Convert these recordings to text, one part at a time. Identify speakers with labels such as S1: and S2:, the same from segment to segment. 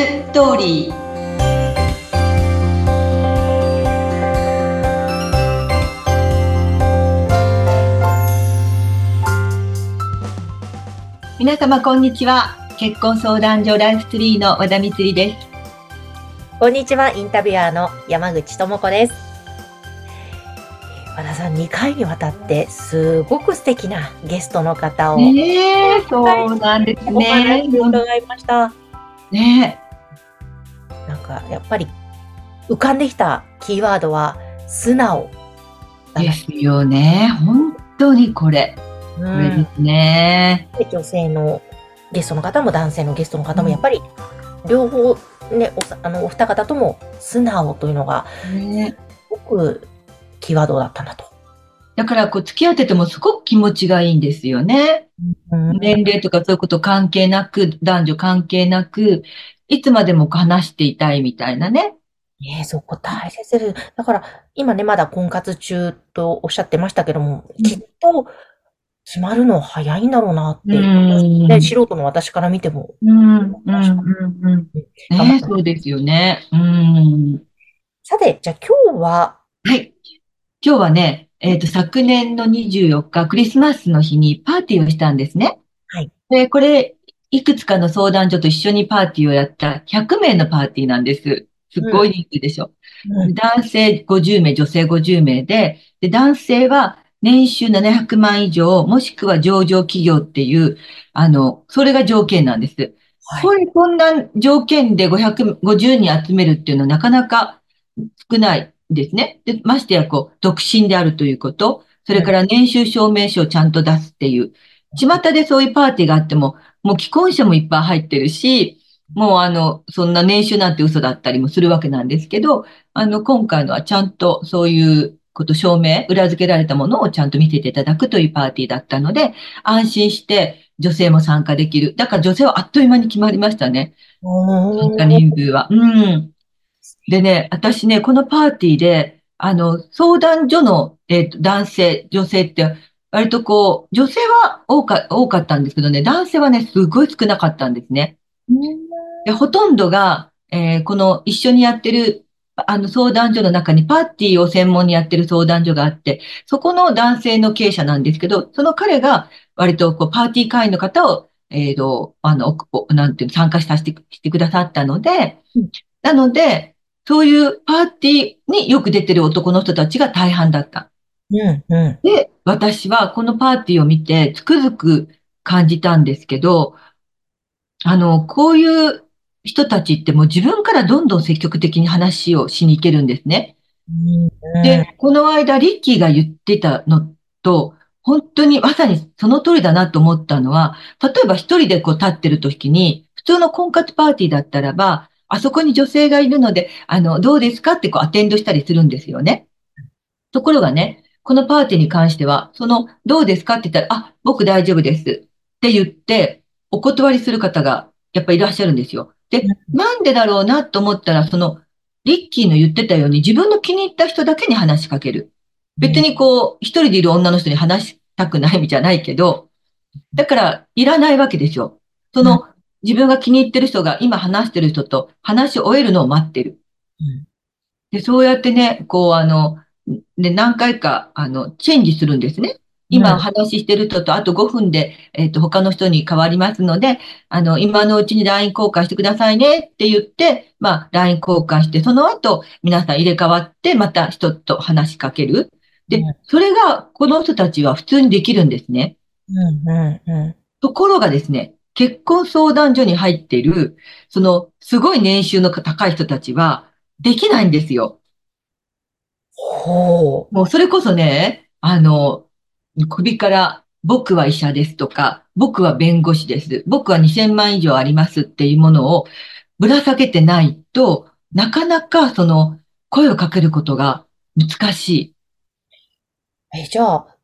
S1: ストーリー皆様こんにちは結婚相談所ライフツリーの和田光です
S2: こんにちはインタビュアーの山口智子です和田さん2回にわたってすごく素敵なゲストの方を
S1: ねそうなんですね
S2: 伺いました
S1: ね
S2: かやっぱり浮かんできたキーワードは素直。
S1: ですよね。本当にこれ。これですね。
S2: で女性のゲストの方も男性のゲストの方もやっぱり両方ね、おあのお二方とも素直というのが、すごくキーワードだったなと。
S1: だから、こう、付き合っててもすごく気持ちがいいんですよね。うん、年齢とかそういうこと関係なく、男女関係なく、いつまでも話していたいみたいなね。
S2: ねそこ大切です。だから、今ね、まだ婚活中とおっしゃってましたけども、きっと、決まるの早いんだろうなって、ね、素人の私から見ても。うん、うん、うん、
S1: ね、そうですよね。うん。
S2: さて、じゃあ今日は
S1: はい。今日はね、えっ、ー、と、昨年の24日、クリスマスの日にパーティーをしたんですね。
S2: はい。
S1: で、これ、いくつかの相談所と一緒にパーティーをやった100名のパーティーなんです。すっごい人数でしょ。うん、男性50名、女性50名で、で、男性は年収700万以上、もしくは上場企業っていう、あの、それが条件なんです。はい、これ、こんな条件で550人集めるっていうのはなかなか少ないですね。で、ましてや、こう、独身であるということ、それから年収証明書をちゃんと出すっていう、巷でそういうパーティーがあっても、もう既婚者もいっぱい入ってるし、もうあの、そんな年収なんて嘘だったりもするわけなんですけど、あの、今回のはちゃんとそういうこと証明、裏付けられたものをちゃんと見せていただくというパーティーだったので、安心して女性も参加できる。だから女性はあっという間に決まりましたね。参加人数は。うん。でね、私ね、このパーティーで、あの、相談所の、えっ、ー、と、男性、女性って、割とこう、女性は多か多かったんですけどね、男性はね、すごい少なかったんですね。でほとんどが、えー、この一緒にやってるあの相談所の中にパーティーを専門にやってる相談所があって、そこの男性の経営者なんですけど、その彼が割とこうパーティー会員の方を、えっ、ー、と、あの、なんていうの、参加させてしてくださったので、うん、なので、そういうパーティーによく出てる男の人たちが大半だった。
S2: うんうん、
S1: で、私はこのパーティーを見てつくづく感じたんですけど、あの、こういう人たちってもう自分からどんどん積極的に話をしに行けるんですね。で、この間、リッキーが言ってたのと、本当にまさにその通りだなと思ったのは、例えば一人でこう立ってる時に、普通の婚活パーティーだったらば、あそこに女性がいるので、あの、どうですかってこうアテンドしたりするんですよね。ところがね、このパーティーに関しては、その、どうですかって言ったら、あ、僕大丈夫ですって言って、お断りする方がやっぱいらっしゃるんですよ。で、なんでだろうなと思ったら、その、リッキーの言ってたように自分の気に入った人だけに話しかける。別にこう、一人でいる女の人に話したくないじゃないけど、だから、いらないわけですよ。その、自分が気に入ってる人が今話してる人と話し終えるのを待ってる。で、そうやってね、こう、あの、で、何回か、あの、チェンジするんですね。今お話ししてる人とあと5分で、えっ、ー、と、他の人に変わりますので、あの、今のうちに LINE 交換してくださいねって言って、まあ、LINE 交換して、その後、皆さん入れ替わって、また人と話しかける。で、それが、この人たちは普通にできるんですね。
S2: うんうんうん、
S1: ところがですね、結婚相談所に入っている、その、すごい年収の高い人たちは、できないんですよ。
S2: ほ
S1: う。もうそれこそね、あの、首から僕は医者ですとか、僕は弁護士です。僕は2000万以上ありますっていうものをぶら下げてないと、なかなかその声をかけることが難しい。
S2: え、じゃあ、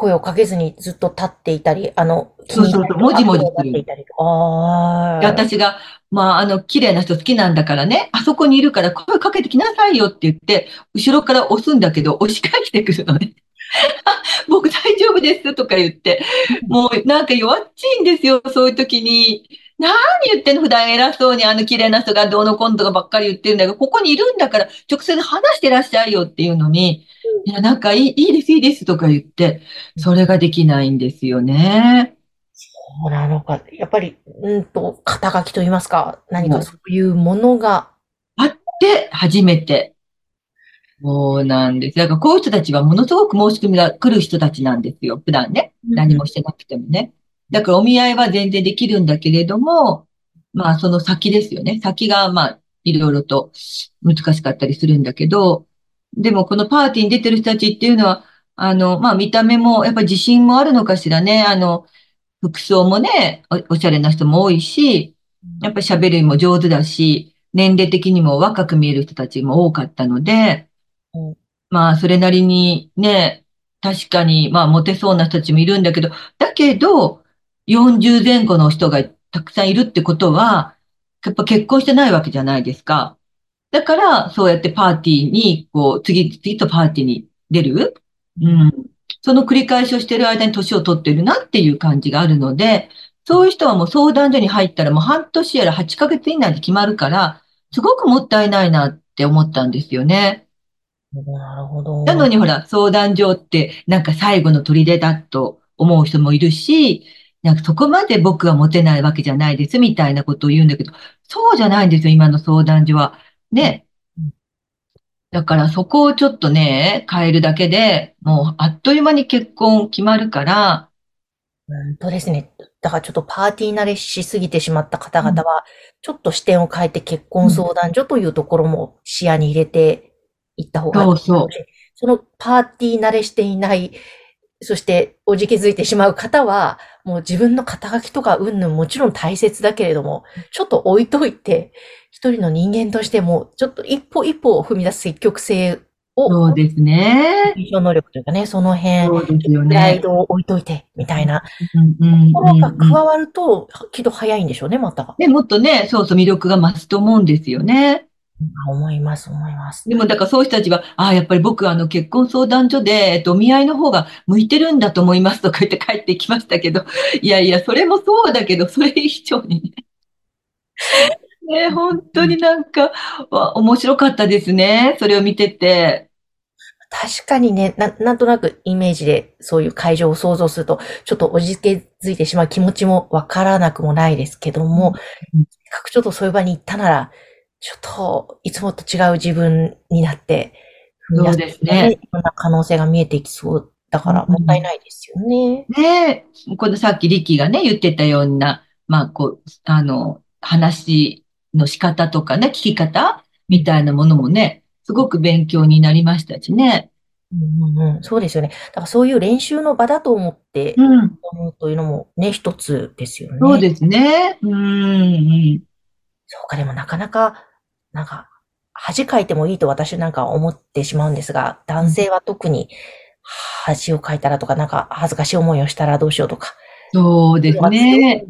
S2: 声をかけずにずっと立っていたり、あの、
S1: そうそうそう、もじもじする。
S2: あ
S1: 私が、まあ、あの、綺麗な人好きなんだからね、あそこにいるから声かけてきなさいよって言って、後ろから押すんだけど、押し返してくるのね。僕大丈夫ですとか言って、もうなんか弱っちいんですよ、そういう時に。何言ってんの？普段偉そうにあの綺麗な人がどうのこうのとかばっかり言ってるんだけど、ここにいるんだから直接話してらっしゃいよっていうのに、いや、なんかいい、いいです、いいですとか言って、それができないんですよね。
S2: そうなのか。やっぱり、うんと、肩書きと言いますか、何かそういうものが。
S1: あって初めて。そうなんです。だからこういう人たちはものすごく申し込みが来る人たちなんですよ。普段ね。何もしてなくてもね。だからお見合いは全然できるんだけれども、まあその先ですよね。先がまあいろいろと難しかったりするんだけど、でもこのパーティーに出てる人たちっていうのは、あの、まあ見た目もやっぱ自信もあるのかしらね。あの、服装もねお、しゃれな人も多いし、やっぱ喋るも上手だし、年齢的にも若く見える人たちも多かったので、まあそれなりにね、確かにまあモテそうな人たちもいるんだけど、だけど、40前後の人がたくさんいるってことは、やっぱ結婚してないわけじゃないですか。だから、そうやってパーティーに、こう、次々とパーティーに出る。うん。その繰り返しをしてる間に年を取ってるなっていう感じがあるので、そういう人はもう相談所に入ったらもう半年やら8ヶ月以内で決まるから、すごくもったいないなって思ったんですよね。
S2: なるほど。
S1: なのにほら、相談所ってなんか最後の砦だと思う人もいるし、なんかそこまで僕はモテないわけじゃないですみたいなことを言うんだけど、そうじゃないんですよ、今の相談所は。ね。だからそこをちょっとね、変えるだけで、もうあっという間に結婚決まるから、
S2: 本当ですね。だからちょっとパーティー慣れしすぎてしまった方々は、ちょっと視点を変えて結婚相談所というところも視野に入れていった方がいい。そうそう。そのパーティー慣れしていないそしておじけづいてしまう方は、もう自分の肩書きとかうんぬんもちろん大切だけれども、ちょっと置いといて、一人の人間としても、ちょっと一歩一歩を踏み出す積極性を。
S1: そうですね。
S2: 能力というかね、その辺、
S1: そうですよね。
S2: プライドを置いといて、みたいな。ところが加わると、きっと早いんでしょうね、また。
S1: ね、もっとね、そうそう魅力が増すと思うんですよね。
S2: 思います、思います。
S1: でも、だからそういう人たちは、ああ、やっぱり僕はあの結婚相談所で、えっと、お見合いの方が向いてるんだと思いますとか言って帰ってきましたけど、いやいや、それもそうだけど、それ以上にね。ね、本当になんか、面白かったですね。それを見てて。
S2: 確かにねな、なんとなくイメージでそういう会場を想像すると、ちょっとおじけづいてしまう気持ちもわからなくもないですけども、うん、ちょっとそういう場に行ったなら、ちょっと、いつもと違う自分になって、
S1: そうですね。
S2: いろんな可能性が見えていきそうだから、もったいないですよね。
S1: うん、ねこのさっきリッキーがね、言ってたような、まあ、こう、あの、話の仕方とかね、聞き方みたいなものもね、すごく勉強になりましたしね。
S2: うんうん、そうですよね。だからそういう練習の場だと思って、うん、思うというのもね、一つですよね。
S1: そうですね。うん、うん。
S2: そうか、でもなかなかなんか、恥かいてもいいと私なんか思ってしまうんですが、男性は特に恥をかいたらとか、なんか恥ずかしい思いをしたらどうしようとか。
S1: そうですね。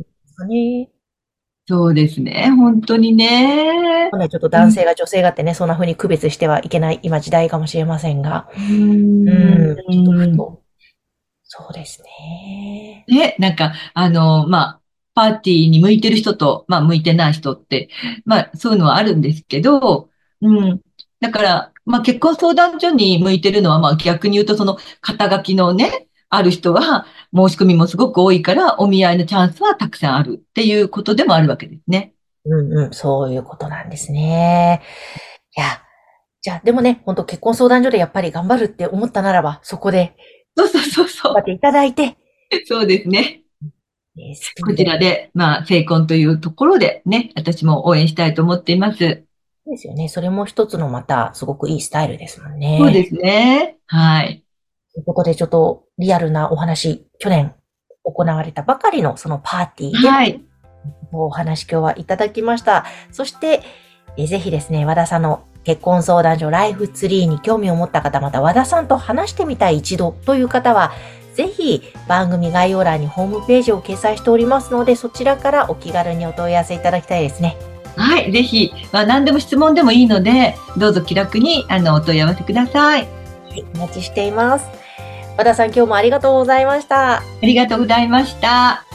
S1: そうですね。本当にね。
S2: ちょっと男性が女性がってね、そんな風に区別してはいけない今時代かもしれませんが。うん。うん。ちょっとふと。そうですね。
S1: ね、なんか、あの、まあ、パーティーに向いてる人と、まあ、向いてない人って、まあ、そういうのはあるんですけど、うん。だから、まあ、結婚相談所に向いてるのは、まあ、逆に言うと、その、肩書きのね、ある人は、申し込みもすごく多いから、お見合いのチャンスはたくさんあるっていうことでもあるわけですね。
S2: うんうん、そういうことなんですね。いや、じゃあ、でもね、本当結婚相談所でやっぱり頑張るって思ったならば、そこで。
S1: そうそうそうそう。
S2: 頑張っていただいて。
S1: そうですね。こちらで、まあ、成婚というところでね、私も応援したいと思っています。
S2: ですよね。それも一つのまた、すごくいいスタイルですもんね。
S1: そうですね。はい。
S2: ということで、ちょっとリアルなお話、去年行われたばかりのそのパーティーで、はい。お話今日はいただきました。そして、えぜひですね、和田さんの結婚相談所ライフツリーに興味を持った方、また和田さんと話してみたい一度という方は、ぜひ番組概要欄にホームページを掲載しておりますので、そちらからお気軽にお問い合わせいただきたいですね。
S1: はい、ぜひ、まあ、何でも質問でもいいので、どうぞ気楽にあのお問い合わせください。は
S2: い、お待ちしています。和田さん、今日もありがとうございました。あ
S1: りがとうございました。